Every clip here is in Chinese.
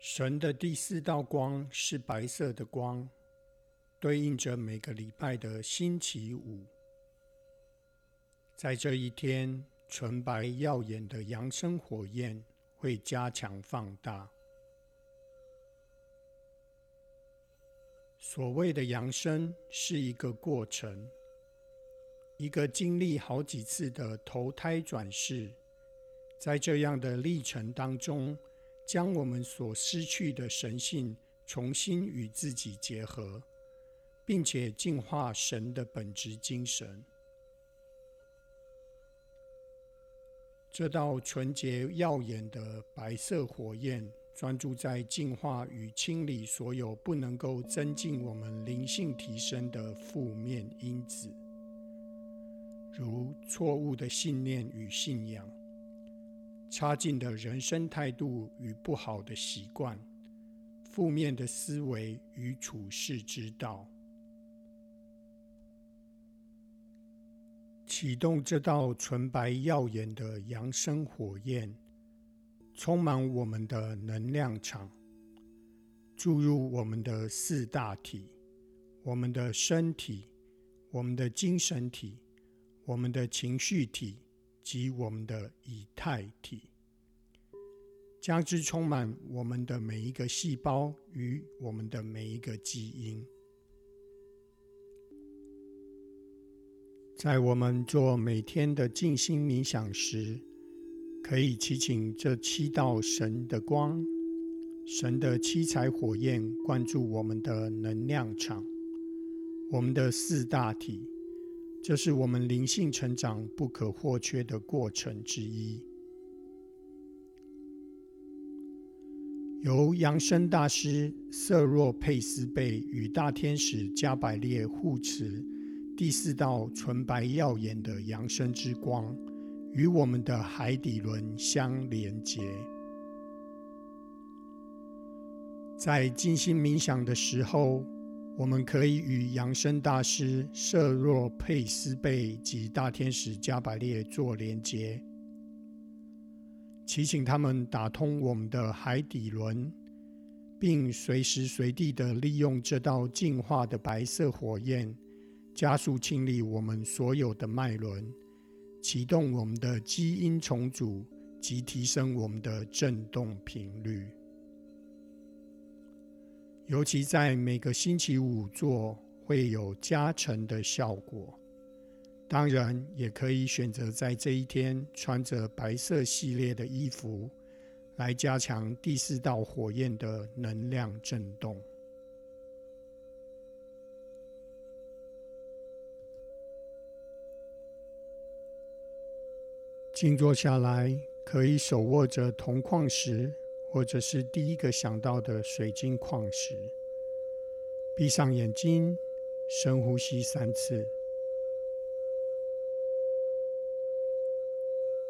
神的第四道光是白色的光，对应着每个礼拜的星期五。在这一天，纯白耀眼的扬升火焰会加强放大。所谓的扬升是一个过程，一个经历好几次的投胎转世，在这样的历程当中。将我们所失去的神性重新与自己结合，并且净化神的本质精神。这道纯洁耀眼的白色火焰，专注在净化与清理所有不能够增进我们灵性提升的负面因子，如错误的信念与信仰。差劲的人生态度与不好的习惯，负面的思维与处世之道，启动这道纯白耀眼的扬升火焰，充满我们的能量场，注入我们的四大体：我们的身体、我们的精神体、我们的情绪体。及我们的以太体，将之充满我们的每一个细胞与我们的每一个基因。在我们做每天的静心冥想时，可以祈请这七道神的光、神的七彩火焰灌注我们的能量场，我们的四大体。这是我们灵性成长不可或缺的过程之一。由扬声大师瑟若佩斯贝与大天使加百列护持，第四道纯白耀眼的扬声之光，与我们的海底轮相连接。在静心冥想的时候。我们可以与扬声大师瑟若佩斯贝及大天使加百列做连接，祈请他们打通我们的海底轮，并随时随地的利用这道净化的白色火焰，加速清理我们所有的脉轮，启动我们的基因重组及提升我们的振动频率。尤其在每个星期五做会有加成的效果。当然，也可以选择在这一天穿着白色系列的衣服，来加强第四道火焰的能量震动。静坐下来，可以手握着铜矿石。或者是第一个想到的水晶矿石。闭上眼睛，深呼吸三次，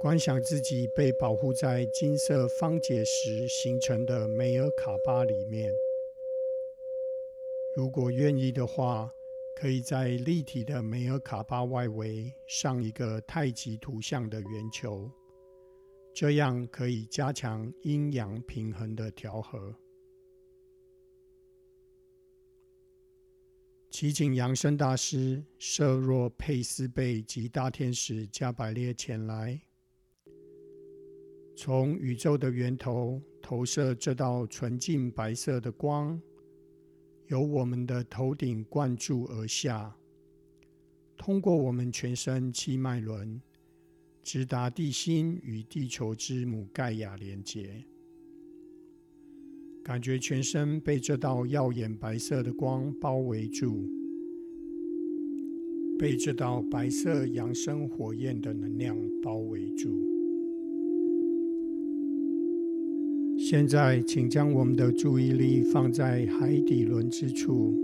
观想自己被保护在金色方解石形成的梅尔卡巴里面。如果愿意的话，可以在立体的梅尔卡巴外围上一个太极图像的圆球。这样可以加强阴阳平衡的调和。祈请扬声大师设若佩斯贝及大天使加百列前来，从宇宙的源头投射这道纯净白色的光，由我们的头顶灌注而下，通过我们全身七脉轮。直达地心与地球之母盖亚连接，感觉全身被这道耀眼白色的光包围住，被这道白色扬升火焰的能量包围住。现在，请将我们的注意力放在海底轮之处，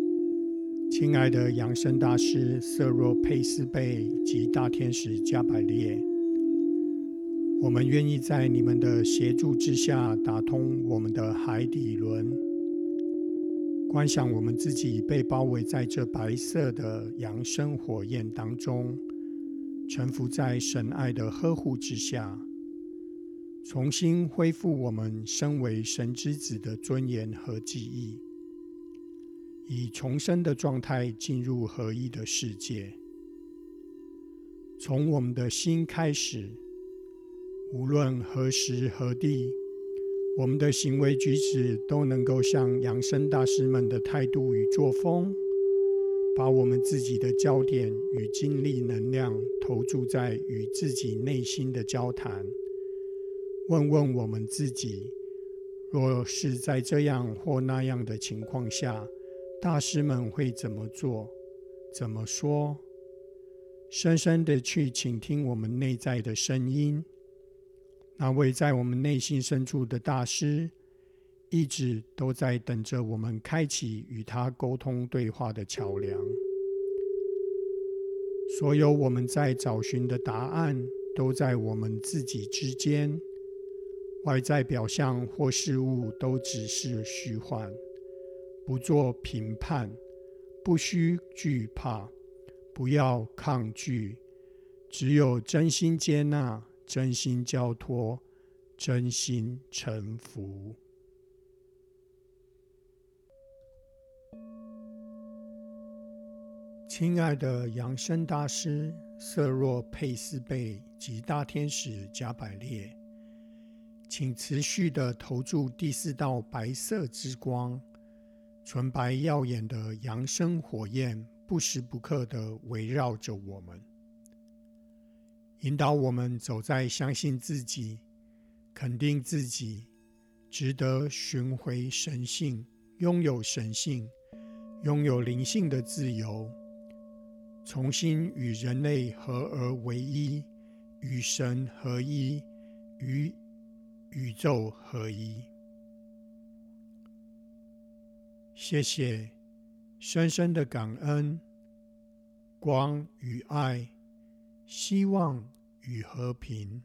亲爱的扬升大师瑟若佩斯贝及大天使加百列。我们愿意在你们的协助之下打通我们的海底轮，观想我们自己被包围在这白色的扬升火焰当中，沉浮在神爱的呵护之下，重新恢复我们身为神之子的尊严和记忆，以重生的状态进入合一的世界。从我们的心开始，无论何时何地，我们的行为举止都能够像扬生大师们的态度与作风，把我们自己的焦点与精力能量投注在与自己内心的交谈。问问我们自己：若是在这样或那样的情况下，大师们会怎么做、怎么说？深深的去倾听我们内在的声音。那位在我们内心深处的大师，一直都在等着我们开启与他沟通对话的桥梁。所有我们在找寻的答案，都在我们自己之间。外在表象或事物都只是虚幻，不做评判，不需惧怕，不要抗拒，只有真心接纳、真心交托、真心臣服。亲爱的扬声大师色若佩斯贝及大天使加百列。请持续的投注第四道白色之光，纯白耀眼的扬升火焰，不时不刻的围绕着我们，引导我们走在相信自己、肯定自己、值得寻回神性、拥有神性、拥有灵性的自由，重新与人类合而为一，与神合一，与。宇宙合一，谢谢，深深的感恩，光与爱，希望与和平。